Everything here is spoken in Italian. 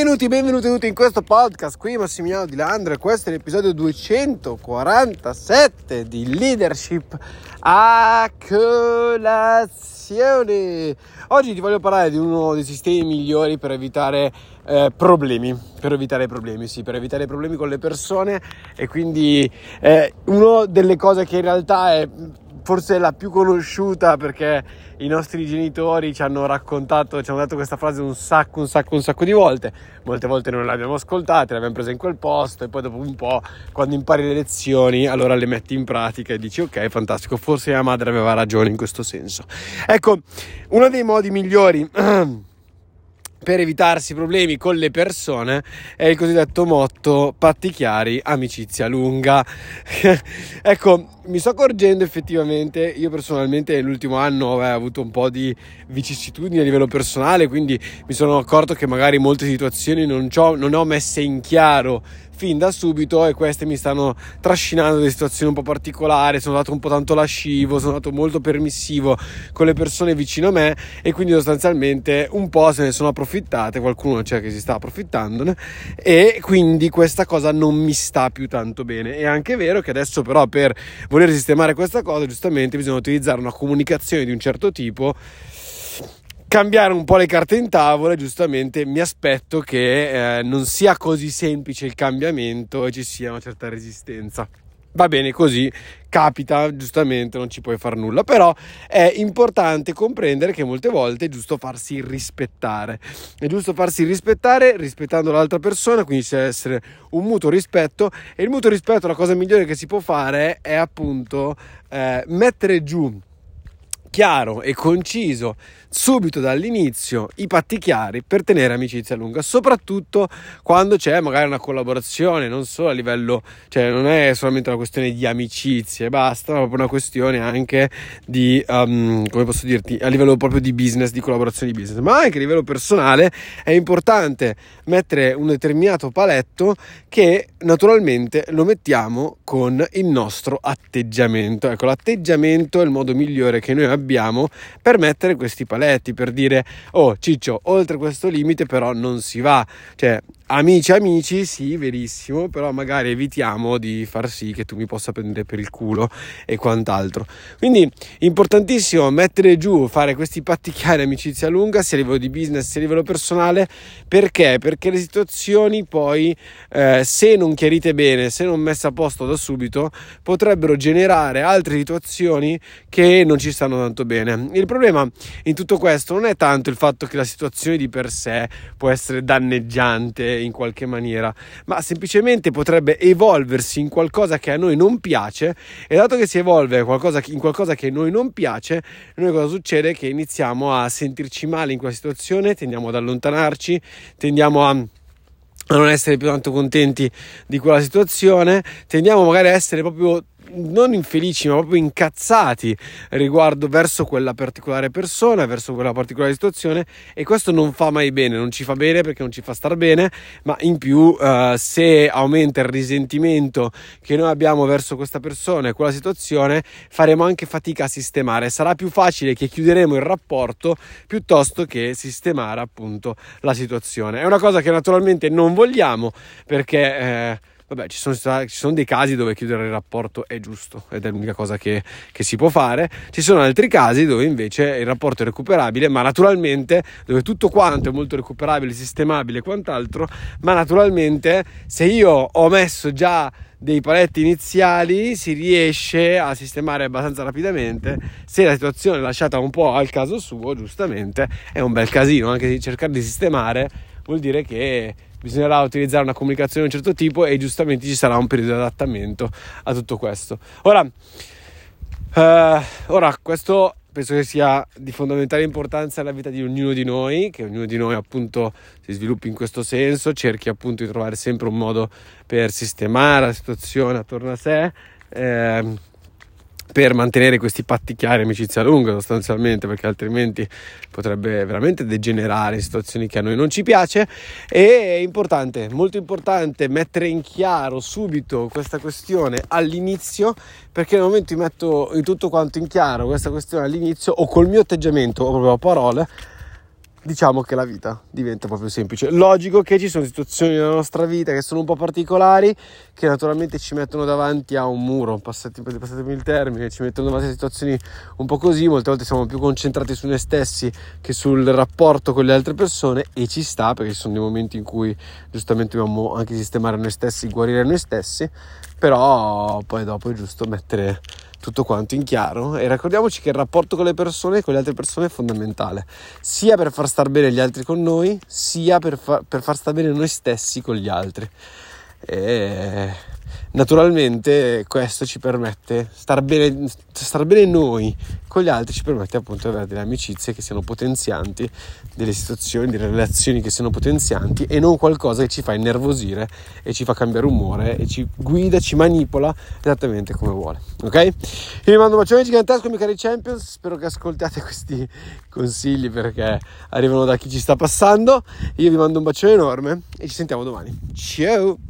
Benvenuti, benvenuti tutti in questo podcast. Qui Massimiliano Di Landro e questo è l'episodio 247 di Leadership a colazione. Oggi ti voglio parlare di uno dei sistemi migliori per evitare eh, problemi, per evitare problemi, sì, per evitare problemi con le persone e quindi eh, una delle cose che in realtà è forse la più conosciuta perché i nostri genitori ci hanno raccontato, ci hanno detto questa frase un sacco, un sacco, un sacco di volte. Molte volte non l'abbiamo ascoltata, l'abbiamo presa in quel posto e poi dopo un po', quando impari le lezioni, allora le metti in pratica e dici ok, fantastico, forse mia madre aveva ragione in questo senso. Ecco, uno dei modi migliori per evitarsi problemi con le persone è il cosiddetto motto patti chiari, amicizia lunga. ecco, mi sto accorgendo effettivamente, io personalmente nell'ultimo anno ho avuto un po' di vicissitudini a livello personale, quindi mi sono accorto che magari molte situazioni non, non ho messe in chiaro fin da subito e queste mi stanno trascinando delle situazioni un po' particolari, sono andato un po' tanto lascivo, sono stato molto permissivo con le persone vicino a me e quindi sostanzialmente un po' se ne sono approfittate, qualcuno c'è che si sta approfittandone e quindi questa cosa non mi sta più tanto bene. È anche vero che adesso però per voler sistemare questa cosa giustamente bisogna utilizzare una comunicazione di un certo tipo cambiare un po' le carte in tavola, giustamente mi aspetto che eh, non sia così semplice il cambiamento e ci sia una certa resistenza. Va bene così, capita, giustamente non ci puoi fare nulla, però è importante comprendere che molte volte è giusto farsi rispettare. È giusto farsi rispettare rispettando l'altra persona, quindi c'è essere un mutuo rispetto e il mutuo rispetto la cosa migliore che si può fare è appunto eh, mettere giù chiaro e conciso subito dall'inizio i patti chiari per tenere amicizia lunga, soprattutto quando c'è magari una collaborazione, non solo a livello, cioè non è solamente una questione di amicizie basta, ma proprio una questione anche di, um, come posso dirti, a livello proprio di business, di collaborazione di business, ma anche a livello personale è importante mettere un determinato paletto che naturalmente lo mettiamo con il nostro atteggiamento. Ecco, l'atteggiamento è il modo migliore che noi abbiamo per mettere questi paletti per dire oh ciccio oltre questo limite però non si va. Cioè amici amici sì verissimo però magari evitiamo di far sì che tu mi possa prendere per il culo e quant'altro. Quindi importantissimo mettere giù fare questi patti chiari amicizia lunga sia a livello di business sia a livello personale. Perché? Perché le situazioni poi eh, se non chiarite bene se non messe a posto da subito potrebbero generare altre situazioni che non ci stanno tanto bene il problema in tutto questo non è tanto il fatto che la situazione di per sé può essere danneggiante in qualche maniera, ma semplicemente potrebbe evolversi in qualcosa che a noi non piace e dato che si evolve qualcosa, in qualcosa che a noi non piace, noi cosa succede? Che iniziamo a sentirci male in quella situazione, tendiamo ad allontanarci, tendiamo a a non essere più tanto contenti di quella situazione, tendiamo magari a essere proprio non infelici, ma proprio incazzati riguardo verso quella particolare persona, verso quella particolare situazione e questo non fa mai bene, non ci fa bene perché non ci fa star bene, ma in più uh, se aumenta il risentimento che noi abbiamo verso questa persona e quella situazione, faremo anche fatica a sistemare. Sarà più facile che chiuderemo il rapporto piuttosto che sistemare appunto la situazione. È una cosa che naturalmente non vogliamo perché eh, Vabbè, ci sono, ci sono, dei casi dove chiudere il rapporto è giusto ed è l'unica cosa che, che, si può fare. Ci sono altri casi dove invece il rapporto è recuperabile, ma naturalmente dove tutto quanto è molto recuperabile, sistemabile e quant'altro, ma naturalmente se io ho messo già dei paletti iniziali si riesce a sistemare abbastanza rapidamente se la situazione è lasciata un po' al caso suo giustamente è un bel casino anche cercare di sistemare vuol dire che bisognerà utilizzare una comunicazione di un certo tipo e giustamente ci sarà un periodo di adattamento a tutto questo. Ora, eh, ora questo penso che sia di fondamentale importanza nella vita di ognuno di noi, che ognuno di noi appunto si sviluppi in questo senso, cerchi appunto di trovare sempre un modo per sistemare la situazione attorno a sé. Eh, per mantenere questi patti chiari, amicizia lunga sostanzialmente, perché altrimenti potrebbe veramente degenerare in situazioni che a noi non ci piace. E è importante, molto importante mettere in chiaro subito questa questione all'inizio, perché nel momento in metto tutto quanto in chiaro questa questione all'inizio, o col mio atteggiamento, o proprio a parole, diciamo che la vita diventa proprio semplice. Logico che ci sono situazioni nella nostra vita che sono un po' particolari, che naturalmente ci mettono davanti a un muro, passati, passatemi il termine, ci mettono davanti a situazioni un po' così, molte volte siamo più concentrati su noi stessi che sul rapporto con le altre persone e ci sta perché ci sono dei momenti in cui giustamente dobbiamo anche sistemare noi stessi, guarire noi stessi, però poi dopo è giusto mettere tutto quanto in chiaro e ricordiamoci che il rapporto con le persone e con le altre persone è fondamentale, sia per far star bene gli altri con noi, sia per, fa- per far star bene noi stessi con gli altri. E naturalmente questo ci permette star bene, star bene noi con gli altri ci permette appunto di avere delle amicizie che siano potenzianti delle situazioni, delle relazioni che siano potenzianti e non qualcosa che ci fa innervosire e ci fa cambiare umore e ci guida, ci manipola esattamente come vuole ok? Io vi mando un bacione gigantesco miei cari champions. Spero che ascoltiate questi consigli perché arrivano da chi ci sta passando. Io vi mando un bacione enorme e ci sentiamo domani. Ciao